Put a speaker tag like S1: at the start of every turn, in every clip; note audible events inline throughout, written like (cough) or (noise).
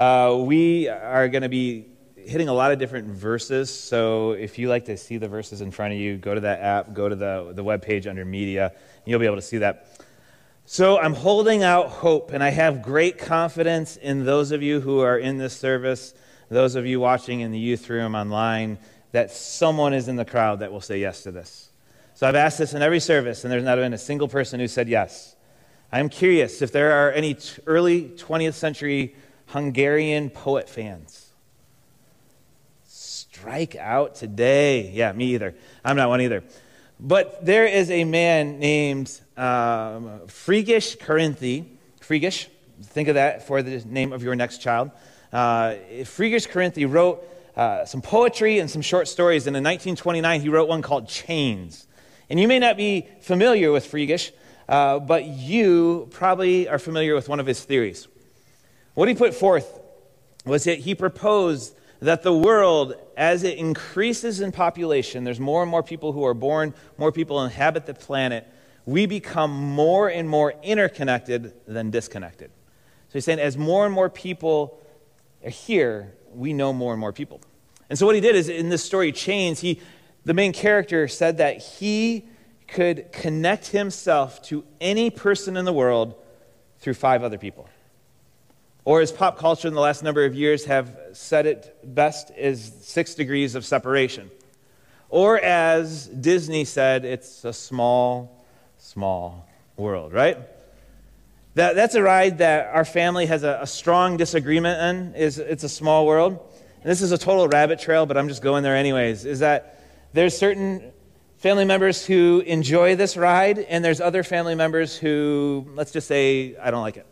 S1: Uh, we are going to be hitting a lot of different verses. So if you like to see the verses in front of you, go to that app, go to the, the web page under media, and you'll be able to see that. So I'm holding out hope, and I have great confidence in those of you who are in this service, those of you watching in the youth room online, that someone is in the crowd that will say yes to this. So I've asked this in every service, and there's not been a single person who said yes. I'm curious if there are any early 20th century Hungarian poet fans strike out today. Yeah, me either. I'm not one either. But there is a man named um, Frigyes Karinthy. Frigyes, think of that for the name of your next child. Uh, Frigyes Karinthy wrote uh, some poetry and some short stories, and in 1929 he wrote one called Chains. And you may not be familiar with Frigyes, uh, but you probably are familiar with one of his theories. What he put forth was that he proposed that the world, as it increases in population, there's more and more people who are born, more people inhabit the planet, we become more and more interconnected than disconnected. So he's saying, as more and more people are here, we know more and more people. And so what he did is in this story, Chains, he, the main character said that he could connect himself to any person in the world through five other people. Or, as pop culture in the last number of years have said it best, is six degrees of separation. Or, as Disney said, it's a small, small world, right? That, that's a ride that our family has a, a strong disagreement in, is it's a small world. And this is a total rabbit trail, but I'm just going there anyways, is that there's certain family members who enjoy this ride, and there's other family members who, let's just say, I don't like it.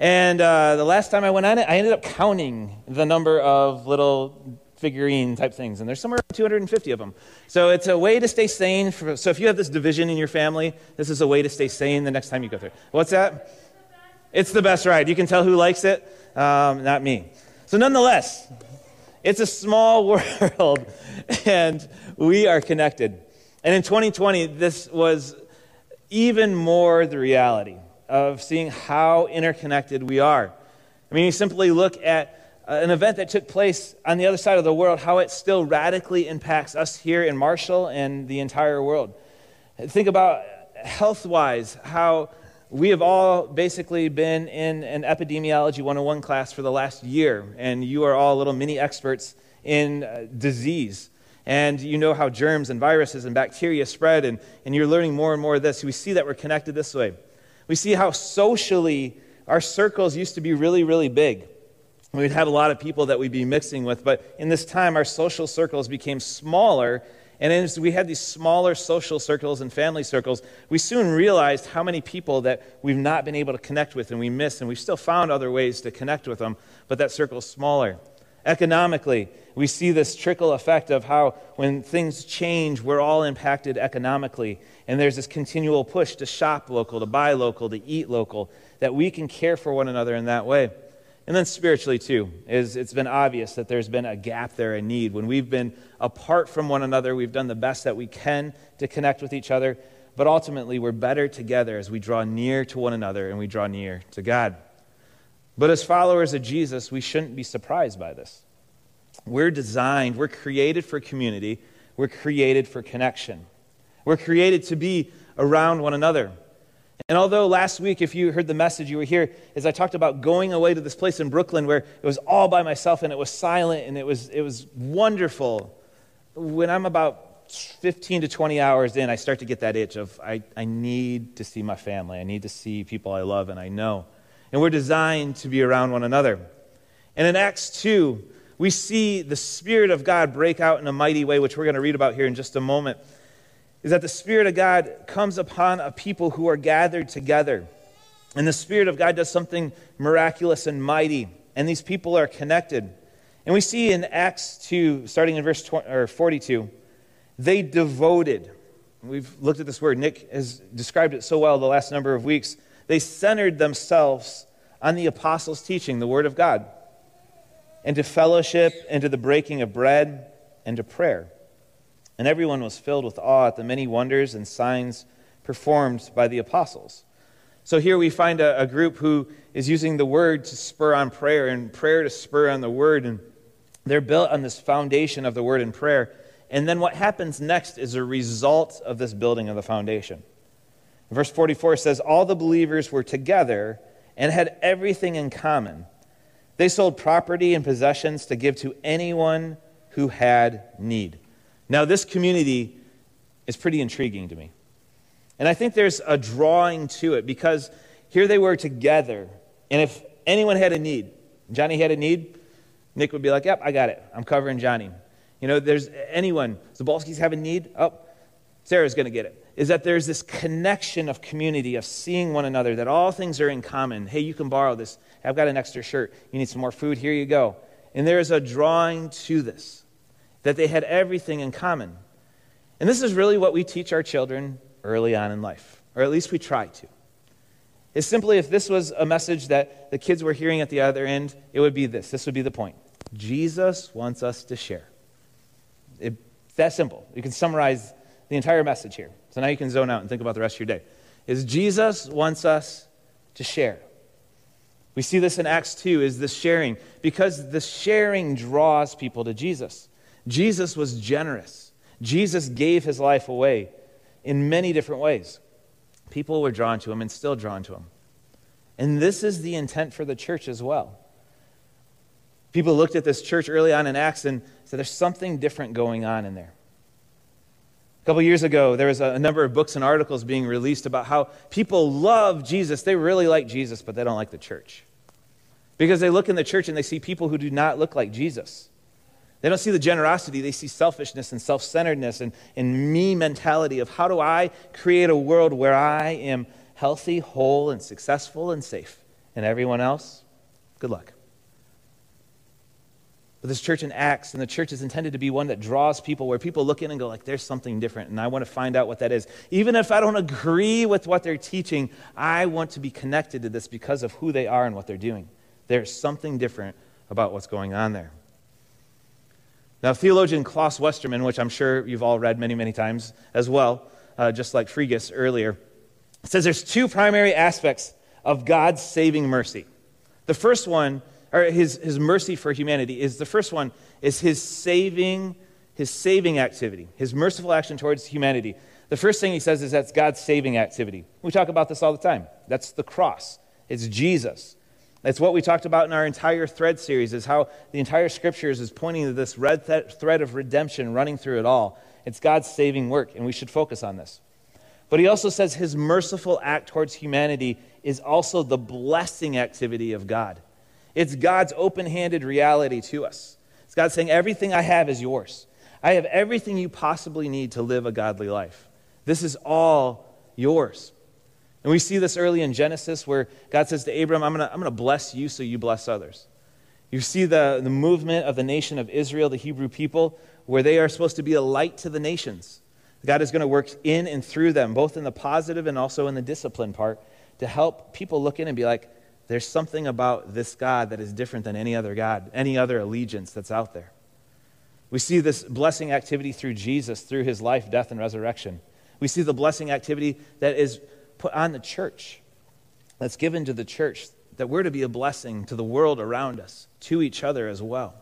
S1: And uh, the last time I went on it, I ended up counting the number of little figurine type things, and there's somewhere around 250 of them. So it's a way to stay sane. For, so if you have this division in your family, this is a way to stay sane the next time you go through. What's that? It's the best ride. You can tell who likes it, um, not me. So nonetheless, it's a small (laughs) world, and we are connected. And in 2020, this was even more the reality of seeing how interconnected we are. I mean, you simply look at uh, an event that took place on the other side of the world, how it still radically impacts us here in Marshall and the entire world. Think about health wise, how we have all basically been in an epidemiology 101 class for the last year, and you are all little mini experts in uh, disease. And you know how germs and viruses and bacteria spread, and, and you're learning more and more of this. We see that we're connected this way. We see how socially our circles used to be really, really big. We'd have a lot of people that we'd be mixing with, but in this time, our social circles became smaller. And as we had these smaller social circles and family circles, we soon realized how many people that we've not been able to connect with and we miss, and we've still found other ways to connect with them, but that circle's smaller. Economically, we see this trickle effect of how when things change, we're all impacted economically. And there's this continual push to shop local, to buy local, to eat local, that we can care for one another in that way. And then spiritually, too, is it's been obvious that there's been a gap there, a need. When we've been apart from one another, we've done the best that we can to connect with each other. But ultimately, we're better together as we draw near to one another and we draw near to God. But as followers of Jesus, we shouldn't be surprised by this. We're designed, we're created for community, we're created for connection. We're created to be around one another. And although last week, if you heard the message, you were here, as I talked about going away to this place in Brooklyn where it was all by myself and it was silent and it was, it was wonderful. When I'm about 15 to 20 hours in, I start to get that itch of I, I need to see my family. I need to see people I love and I know. And we're designed to be around one another. And in Acts 2, we see the Spirit of God break out in a mighty way, which we're going to read about here in just a moment is that the Spirit of God comes upon a people who are gathered together. And the Spirit of God does something miraculous and mighty. And these people are connected. And we see in Acts 2, starting in verse 20, or 42, they devoted. We've looked at this word. Nick has described it so well the last number of weeks. They centered themselves on the apostles' teaching, the Word of God, and to fellowship, and to the breaking of bread, and to prayer. And everyone was filled with awe at the many wonders and signs performed by the apostles. So here we find a, a group who is using the word to spur on prayer and prayer to spur on the word. And they're built on this foundation of the word and prayer. And then what happens next is a result of this building of the foundation. Verse 44 says, All the believers were together and had everything in common. They sold property and possessions to give to anyone who had need. Now, this community is pretty intriguing to me. And I think there's a drawing to it because here they were together. And if anyone had a need, Johnny had a need, Nick would be like, Yep, I got it. I'm covering Johnny. You know, there's anyone, Zabalski's have a need, oh, Sarah's going to get it. Is that there's this connection of community, of seeing one another, that all things are in common. Hey, you can borrow this. I've got an extra shirt. You need some more food? Here you go. And there's a drawing to this, that they had everything in common. And this is really what we teach our children early on in life, or at least we try to. Is simply if this was a message that the kids were hearing at the other end, it would be this. This would be the point. Jesus wants us to share. It, it's that simple. You can summarize the entire message here. So now you can zone out and think about the rest of your day. Is Jesus wants us to share. We see this in Acts 2 is this sharing because the sharing draws people to Jesus. Jesus was generous. Jesus gave his life away in many different ways. People were drawn to him and still drawn to him. And this is the intent for the church as well. People looked at this church early on in Acts and said, There's something different going on in there. Couple years ago, there was a number of books and articles being released about how people love Jesus. They really like Jesus, but they don't like the church. Because they look in the church and they see people who do not look like Jesus. They don't see the generosity, they see selfishness and self centeredness and, and me mentality of how do I create a world where I am healthy, whole, and successful and safe. And everyone else, good luck. But this church in Acts, and the church is intended to be one that draws people, where people look in and go, like, there's something different, and I want to find out what that is. Even if I don't agree with what they're teaching, I want to be connected to this because of who they are and what they're doing. There's something different about what's going on there. Now, theologian Klaus Westermann, which I'm sure you've all read many, many times as well, uh, just like Frigyes earlier, says there's two primary aspects of God's saving mercy. The first one, or his, his mercy for humanity, is the first one is his saving, his saving activity, his merciful action towards humanity. The first thing he says is that's God's saving activity. We talk about this all the time. That's the cross. It's Jesus. that's what we talked about in our entire thread series, is how the entire scriptures is pointing to this red th- thread of redemption running through it all. It's God's saving work, and we should focus on this. But he also says his merciful act towards humanity is also the blessing activity of God. It's God's open handed reality to us. It's God saying, Everything I have is yours. I have everything you possibly need to live a godly life. This is all yours. And we see this early in Genesis where God says to Abram, I'm going to I'm to bless you so you bless others. You see the, the movement of the nation of Israel, the Hebrew people, where they are supposed to be a light to the nations. God is going to work in and through them, both in the positive and also in the discipline part, to help people look in and be like, there's something about this God that is different than any other God, any other allegiance that's out there. We see this blessing activity through Jesus, through his life, death, and resurrection. We see the blessing activity that is put on the church, that's given to the church, that we're to be a blessing to the world around us, to each other as well.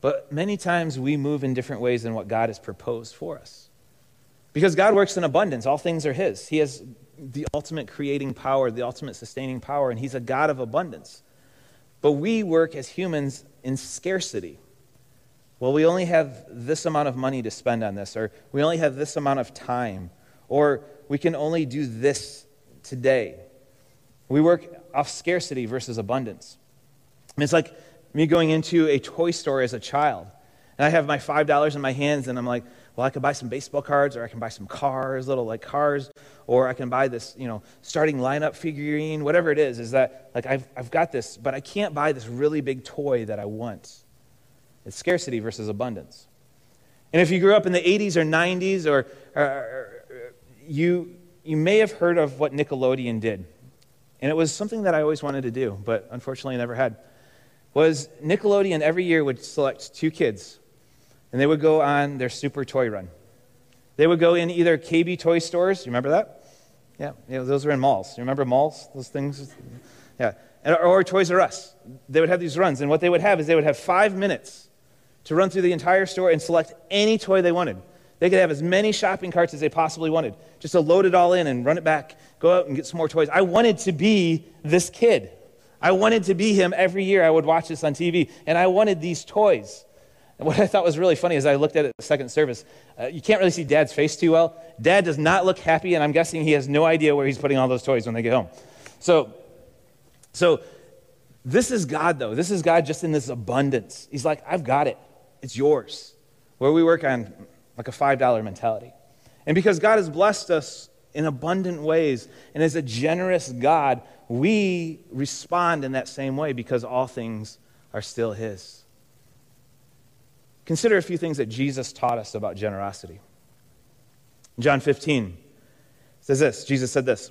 S1: But many times we move in different ways than what God has proposed for us. Because God works in abundance, all things are His. He has the ultimate creating power, the ultimate sustaining power, and He's a God of abundance. But we work as humans in scarcity. Well, we only have this amount of money to spend on this, or we only have this amount of time, or we can only do this today. We work off scarcity versus abundance. Mean, it's like me going into a toy store as a child, and I have my $5 in my hands, and I'm like, well, I could buy some baseball cards, or I can buy some cars, little like cars, or I can buy this, you know, starting lineup figurine, whatever it is, is that like I've, I've got this, but I can't buy this really big toy that I want. It's scarcity versus abundance. And if you grew up in the 80s or 90s or, or, you, you may have heard of what Nickelodeon did. And it was something that I always wanted to do, but unfortunately never had. Was Nickelodeon every year would select two kids, and they would go on their super toy run. They would go in either KB toy stores, you remember that? Yeah, yeah those were in malls. You remember malls? Those things? Yeah. And, or Toys R Us. They would have these runs. And what they would have is they would have five minutes to run through the entire store and select any toy they wanted. They could have as many shopping carts as they possibly wanted, just to load it all in and run it back, go out and get some more toys. I wanted to be this kid. I wanted to be him every year. I would watch this on TV, and I wanted these toys. And what I thought was really funny is I looked at it the second service. Uh, you can't really see Dad's face too well. Dad does not look happy, and I'm guessing he has no idea where he's putting all those toys when they get home. So, so this is God, though. This is God just in this abundance. He's like, I've got it. It's yours. Where we work on like a $5 mentality. And because God has blessed us in abundant ways and is a generous God, we respond in that same way because all things are still His. Consider a few things that Jesus taught us about generosity. John 15 says this Jesus said this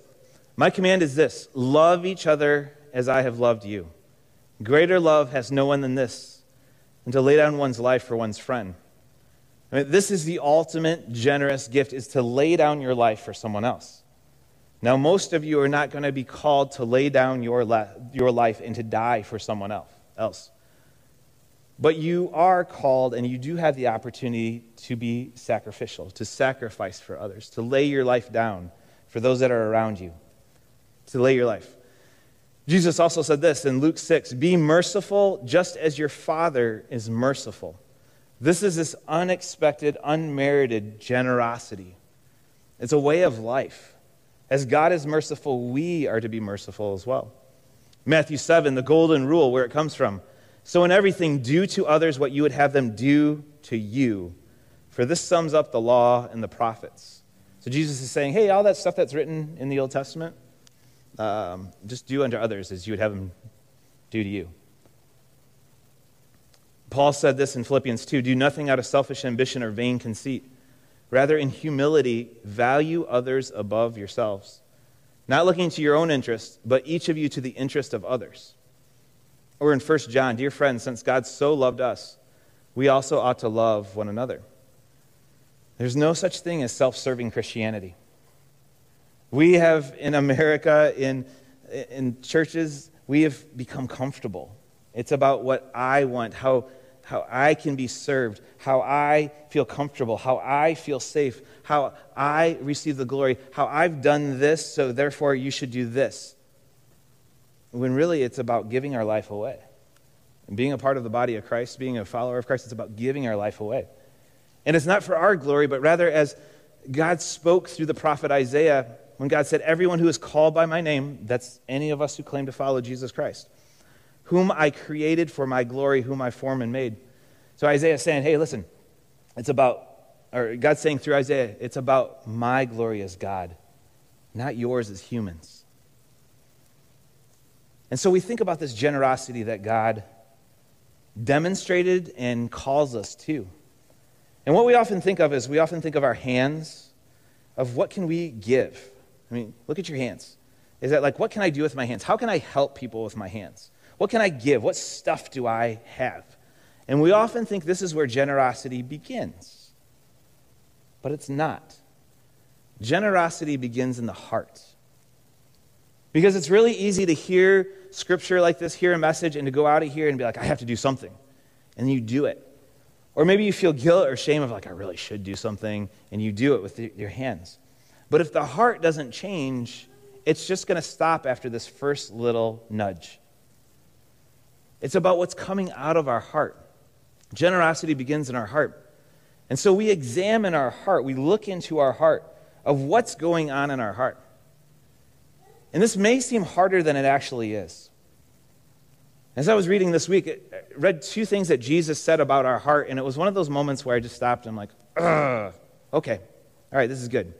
S1: My command is this love each other as I have loved you. Greater love has no one than this, than to lay down one's life for one's friend. I mean, this is the ultimate generous gift is to lay down your life for someone else. Now, most of you are not going to be called to lay down your, your life and to die for someone else. else. But you are called and you do have the opportunity to be sacrificial, to sacrifice for others, to lay your life down for those that are around you, to lay your life. Jesus also said this in Luke 6 Be merciful just as your Father is merciful. This is this unexpected, unmerited generosity. It's a way of life. As God is merciful, we are to be merciful as well. Matthew 7, the golden rule, where it comes from. So, in everything, do to others what you would have them do to you. For this sums up the law and the prophets. So, Jesus is saying, hey, all that stuff that's written in the Old Testament, um, just do unto others as you would have them do to you. Paul said this in Philippians 2 Do nothing out of selfish ambition or vain conceit. Rather, in humility, value others above yourselves, not looking to your own interest, but each of you to the interest of others. Or in 1 John, dear friends, since God so loved us, we also ought to love one another. There's no such thing as self serving Christianity. We have in America, in, in churches, we have become comfortable. It's about what I want, how how I can be served, how I feel comfortable, how I feel safe, how I receive the glory, how I've done this, so therefore you should do this. When really it's about giving our life away. And being a part of the body of Christ, being a follower of Christ, it's about giving our life away. And it's not for our glory, but rather as God spoke through the prophet Isaiah when God said, Everyone who is called by my name, that's any of us who claim to follow Jesus Christ whom I created for my glory, whom I formed and made. So Isaiah saying, hey, listen, it's about, or God's saying through Isaiah, it's about my glory as God, not yours as humans. And so we think about this generosity that God demonstrated and calls us to. And what we often think of is we often think of our hands, of what can we give? I mean, look at your hands. Is that like, what can I do with my hands? How can I help people with my hands? What can I give? What stuff do I have? And we often think this is where generosity begins. But it's not. Generosity begins in the heart. Because it's really easy to hear scripture like this, hear a message, and to go out of here and be like, I have to do something. And you do it. Or maybe you feel guilt or shame of, like, I really should do something, and you do it with your hands. But if the heart doesn't change, it's just going to stop after this first little nudge. It's about what's coming out of our heart. Generosity begins in our heart. And so we examine our heart, we look into our heart of what's going on in our heart. And this may seem harder than it actually is. As I was reading this week, I read two things that Jesus said about our heart, and it was one of those moments where I just stopped and I'm like, Ugh, okay, all right, this is good.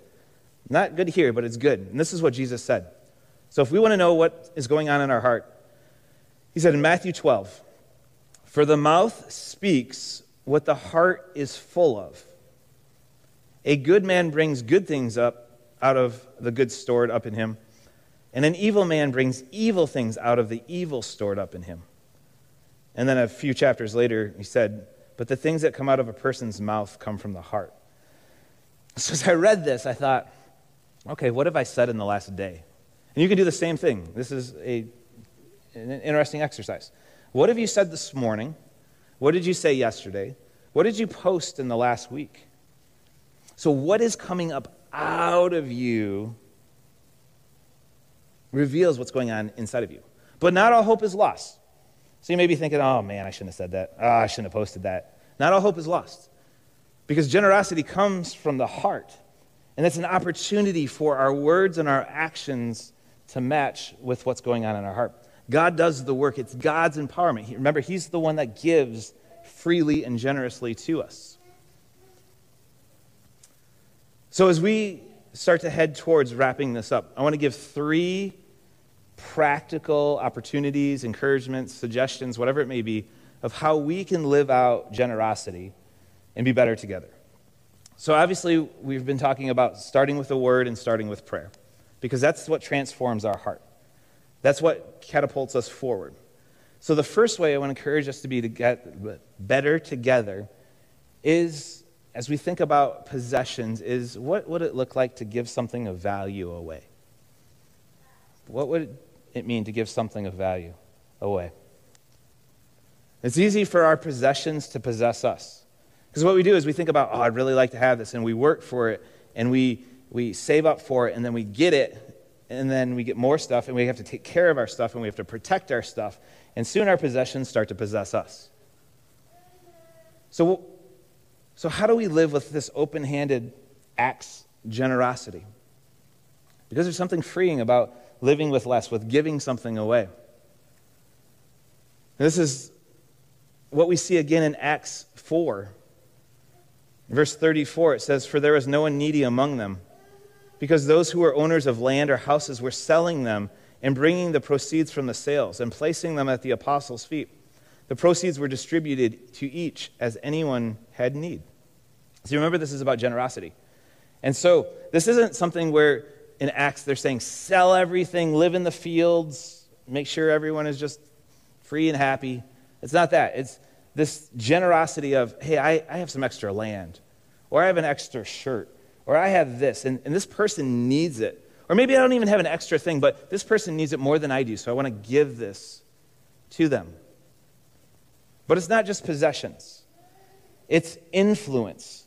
S1: Not good here, but it's good. And this is what Jesus said. So if we want to know what is going on in our heart, he said in Matthew 12, For the mouth speaks what the heart is full of. A good man brings good things up out of the good stored up in him, and an evil man brings evil things out of the evil stored up in him. And then a few chapters later, he said, But the things that come out of a person's mouth come from the heart. So as I read this, I thought, okay, what have I said in the last day? And you can do the same thing. This is a, an interesting exercise. What have you said this morning? What did you say yesterday? What did you post in the last week? So, what is coming up out of you reveals what's going on inside of you. But not all hope is lost. So, you may be thinking, oh man, I shouldn't have said that. Oh, I shouldn't have posted that. Not all hope is lost. Because generosity comes from the heart. And it's an opportunity for our words and our actions to match with what's going on in our heart. God does the work, it's God's empowerment. Remember, He's the one that gives freely and generously to us. So, as we start to head towards wrapping this up, I want to give three practical opportunities, encouragements, suggestions, whatever it may be, of how we can live out generosity and be better together. So, obviously, we've been talking about starting with the word and starting with prayer because that's what transforms our heart. That's what catapults us forward. So, the first way I want to encourage us to be to get better together is, as we think about possessions, is what would it look like to give something of value away? What would it mean to give something of value away? It's easy for our possessions to possess us. Because what we do is we think about, oh, I'd really like to have this, and we work for it, and we, we save up for it, and then we get it, and then we get more stuff, and we have to take care of our stuff, and we have to protect our stuff, and soon our possessions start to possess us. So, so how do we live with this open handed acts generosity? Because there's something freeing about living with less, with giving something away. this is what we see again in Acts 4. verse 34, it says, For there was no one needy among them because those who were owners of land or houses were selling them and bringing the proceeds from the sales and placing them at the apostles' feet. The proceeds were distributed to each as anyone had need. So remember, this is about generosity. And so this isn't something where in Acts they're saying, sell everything, live in the fields, make sure everyone is just free and happy. It's not that. It's this generosity of, hey, I, I have some extra land, or I have an extra shirt, or I have this, and, and this person needs it. Or maybe I don't even have an extra thing, but this person needs it more than I do, so I want to give this to them. But it's not just possessions, it's influence.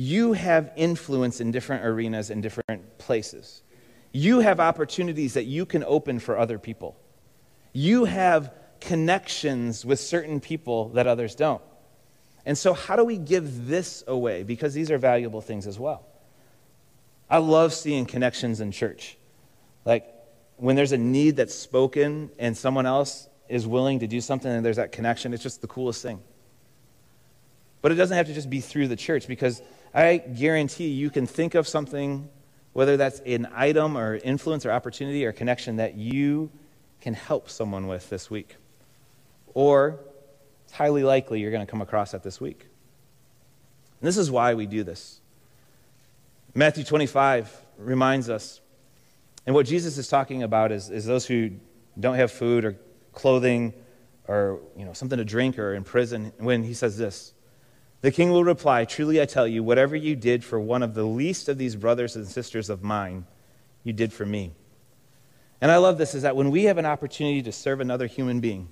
S1: You have influence in different arenas in different places. You have opportunities that you can open for other people. You have connections with certain people that others don't. And so, how do we give this away? Because these are valuable things as well. I love seeing connections in church. Like when there's a need that's spoken and someone else is willing to do something and there's that connection, it's just the coolest thing. But it doesn't have to just be through the church because I guarantee you can think of something, whether that's an item or influence or opportunity or connection that you can help someone with this week. Or it's highly likely you're going to come across that this week. And this is why we do this. Matthew 25 reminds us, and what Jesus is talking about is, is those who don't have food or clothing or you know, something to drink or in prison, when he says this The king will reply, Truly I tell you, whatever you did for one of the least of these brothers and sisters of mine, you did for me. And I love this is that when we have an opportunity to serve another human being,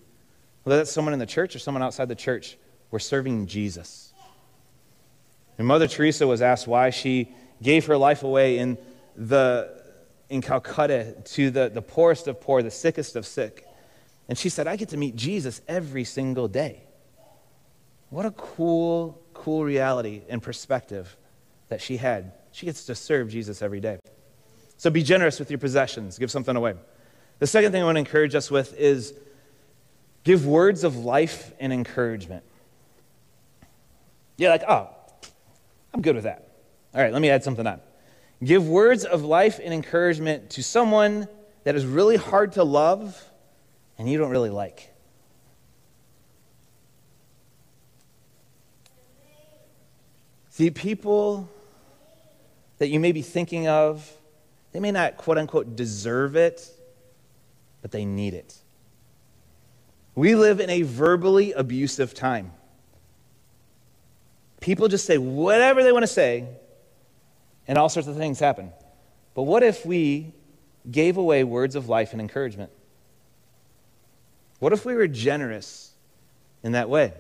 S1: whether that's someone in the church or someone outside the church, we're serving Jesus. And Mother Teresa was asked why she gave her life away in, the, in Calcutta to the, the poorest of poor, the sickest of sick. And she said, I get to meet Jesus every single day. What a cool, cool reality and perspective that she had. She gets to serve Jesus every day. So be generous with your possessions, give something away. The second thing I want to encourage us with is give words of life and encouragement. You're like, oh, I'm good with that. All right, let me add something on. Give words of life and encouragement to someone that is really hard to love and you don't really like. See, people that you may be thinking of, they may not quote unquote deserve it, but they need it. We live in a verbally abusive time. People just say whatever they want to say and all sorts of things happen. But what if we gave away words of life and encouragement? What if we were generous in that way?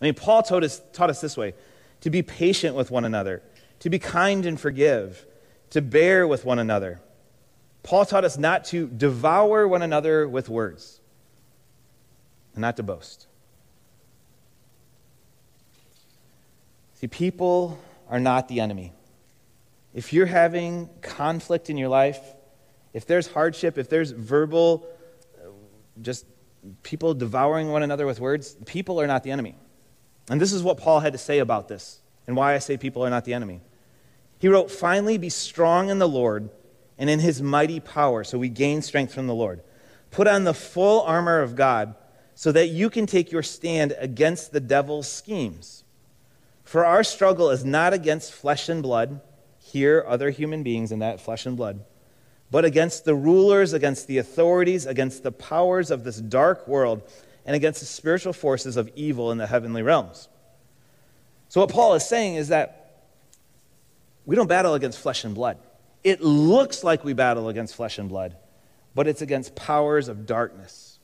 S1: I mean, Paul taught us, taught us this way to be patient with one another, to be kind and forgive, to bear with one another. Paul taught us not to devour one another with words and not to boast. See, people are not the enemy. If you're having conflict in your life, if there's hardship, if there's verbal, uh, just people devouring one another with words, people are not the enemy. And this is what Paul had to say about this and why I say people are not the enemy. He wrote, Finally, be strong in the Lord and in his mighty power. So we gain strength from the Lord. Put on the full armor of God so that you can take your stand against the devil's schemes. For our struggle is not against flesh and blood, here, other human beings in that flesh and blood, but against the rulers, against the authorities, against the powers of this dark world, and against the spiritual forces of evil in the heavenly realms. So, what Paul is saying is that we don't battle against flesh and blood. It looks like we battle against flesh and blood, but it's against powers of darkness.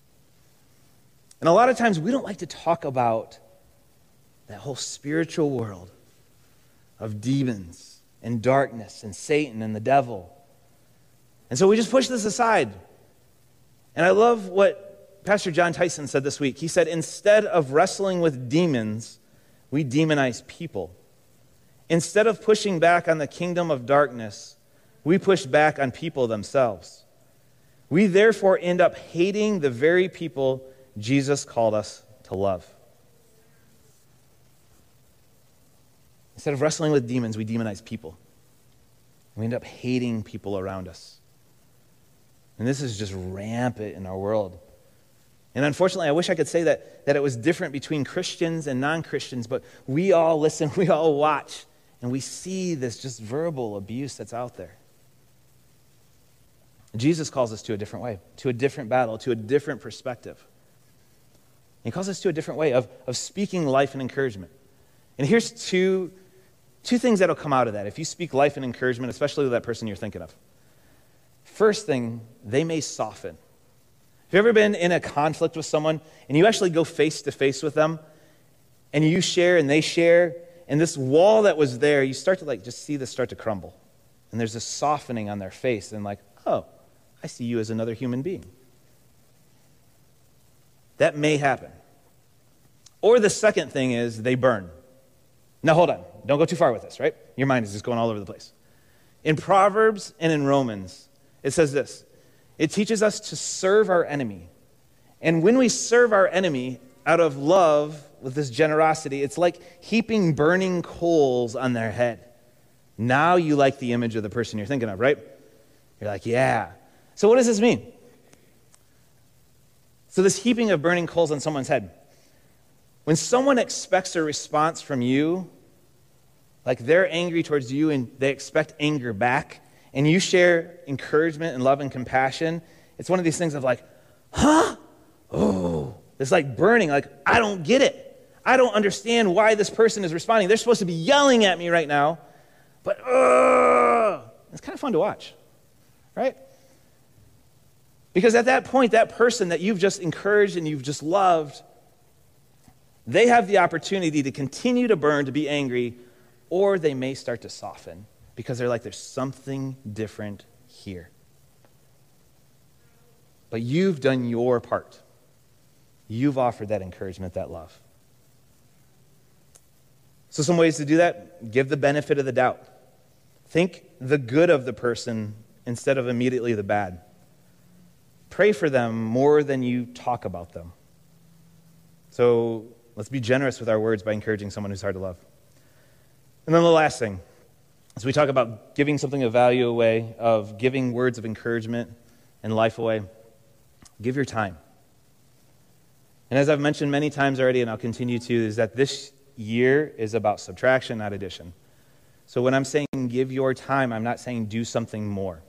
S1: And a lot of times we don't like to talk about that whole spiritual world of demons and darkness and Satan and the devil. And so we just push this aside. And I love what Pastor Jon Tyson said this week. He said, instead of wrestling with demons, we demonize people. Instead of pushing back on the kingdom of darkness, we push back on people themselves. We therefore end up hating the very people Jesus called us to love. Instead of wrestling with demons, we demonize people. We end up hating people around us. And this is just rampant in our world. And unfortunately, I wish I could say that, that it was different between Christians and non Christians, but we all (laughs) listen, we all watch, and we see this just verbal abuse that's out there. Jesus calls us to a different way, to a different battle, to a different perspective. He calls us to a different way of, of speaking life and encouragement. And here's two, two things that'll come out of that if you speak life and encouragement, especially to that person you're thinking of. First thing, they may soften. Have you ever been in a conflict with someone and you actually go face to face with them and you share and they share, and this wall that was there, you start to like just see this start to crumble. And there's this softening on their face, and like, oh, I see you as another human being. That may happen. Or the second thing is they burn. Now, hold on. Don't go too far with this, right? Your mind is just going all over the place. In Proverbs and in Romans, it says this it teaches us to serve our enemy. And when we serve our enemy out of love with this generosity, it's like heaping burning coals on their head. Now you like the image of the person you're thinking of, right? You're like, yeah, so, what does this mean? So, this heaping of burning coals on someone's head. When someone expects a response from you, like they're angry towards you and they expect anger back, and you share encouragement and love and compassion, it's one of these things of like, huh? Oh, it's like burning, like, I don't get it. I don't understand why this person is responding. They're supposed to be yelling at me right now, but uh, it's kind of fun to watch, right? Because at that point, that person that you've just encouraged and you've just loved, they have the opportunity to continue to burn, to be angry, or they may start to soften because they're like, there's something different here. But you've done your part. You've offered that encouragement, that love. So, some ways to do that give the benefit of the doubt. Think the good of the person instead of immediately the bad. Pray for them more than you talk about them. So let's be generous with our words by encouraging someone who's hard to love. And then the last thing, as we talk about giving something of value away, of giving words of encouragement and life away, give your time. And as I've mentioned many times already, and I'll continue to, is that this year is about subtraction, not addition. So when I'm saying give your time, I'm not saying do something more.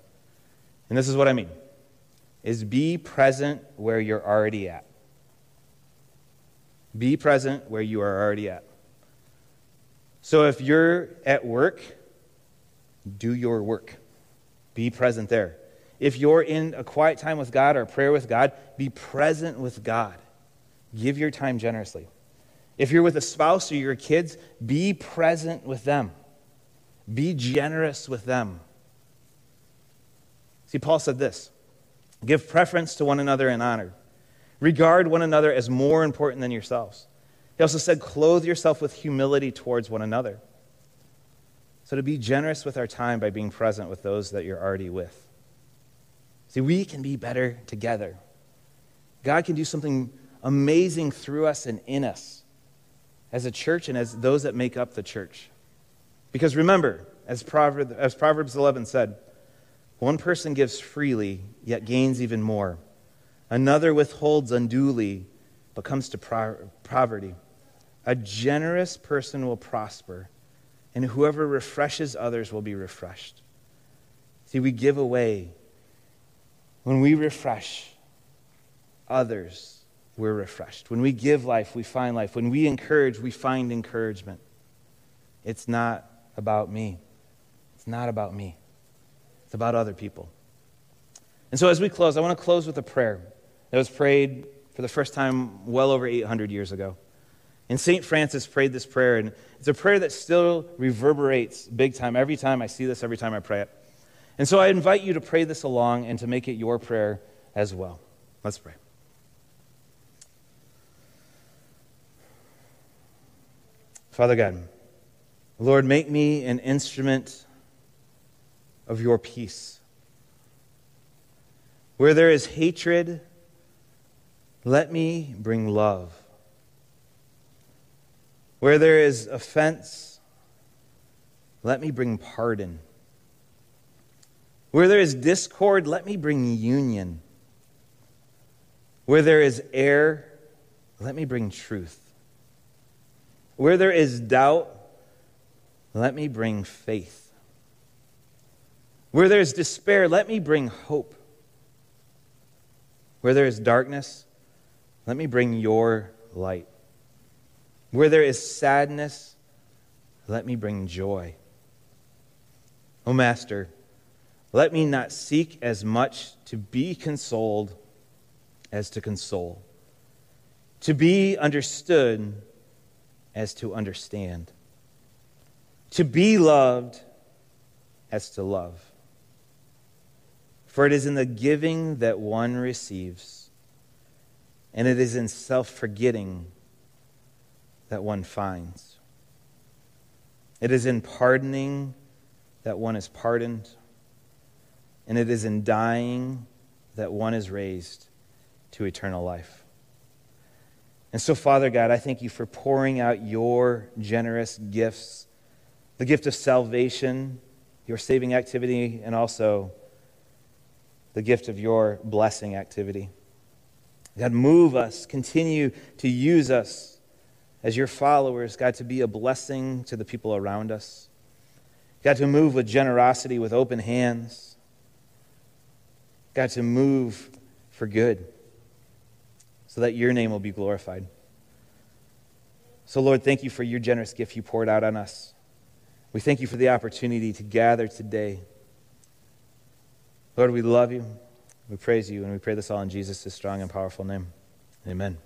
S1: And this is what I mean is be present where you're already at. Be present where you are already at. So if you're at work, do your work. be present there. If you're in a quiet time with God or prayer with God, be present with God. Give your time generously. If you're with a spouse or your kids, be present with them. Be generous with them. See, Paul said this Give preference to one another in honor. Regard one another as more important than yourselves. He also said, Clothe yourself with humility towards one another. So, to be generous with our time by being present with those that you're already with. See, we can be better together. God can do something amazing through us and in us as a church and as those that make up the church. Because remember, as, Proverbs, as Proverbs 11 said, one person gives freely, yet gains even more. Another withholds unduly, but comes to poverty. A generous person will prosper, and whoever refreshes others will be refreshed. See, we give away. When we refresh others, we're refreshed. When we give life, we find life. When we encourage, we find encouragement. It's not about me. It's not about me. It's about other people. And so as we close, I want to close with a prayer that was prayed for the first time well over 800 years ago. And St. Francis prayed this prayer, and it's a prayer that still reverberates big time every time I see this, every time I pray it. And so I invite you to pray this along and to make it your prayer as well. Let's pray. Father God, Lord, make me an instrument of your peace. Where there is hatred, let me bring love. Where there is offense, let me bring pardon. Where there is discord, let me bring union. Where there is error, let me bring truth. Where there is doubt, let me bring faith. Where there is despair, let me bring hope. Where there is darkness, let me bring your light. Where there is sadness, let me bring joy. O oh, Master, let me not seek as much to be consoled as to console, to be understood as to understand, to be loved as to love. For it is in the giving that one receives, and it is in self forgetting that one finds. It is in pardoning that one is pardoned, and it is in dying that one is raised to eternal life. And so, Father God, I thank you for pouring out your generous gifts the gift of salvation, your saving activity, and also the gift of your blessing activity. God, move us, continue to use us as your followers, God, to be a blessing to the people around us. God, to move with generosity, with open hands. God, to move for good so that your name will be glorified. So, Lord, thank you for your generous gift you poured out on us. We thank you for the opportunity to gather today. Lord, we love you. We praise you, and we pray this all in Jesus' strong and powerful name. Amen.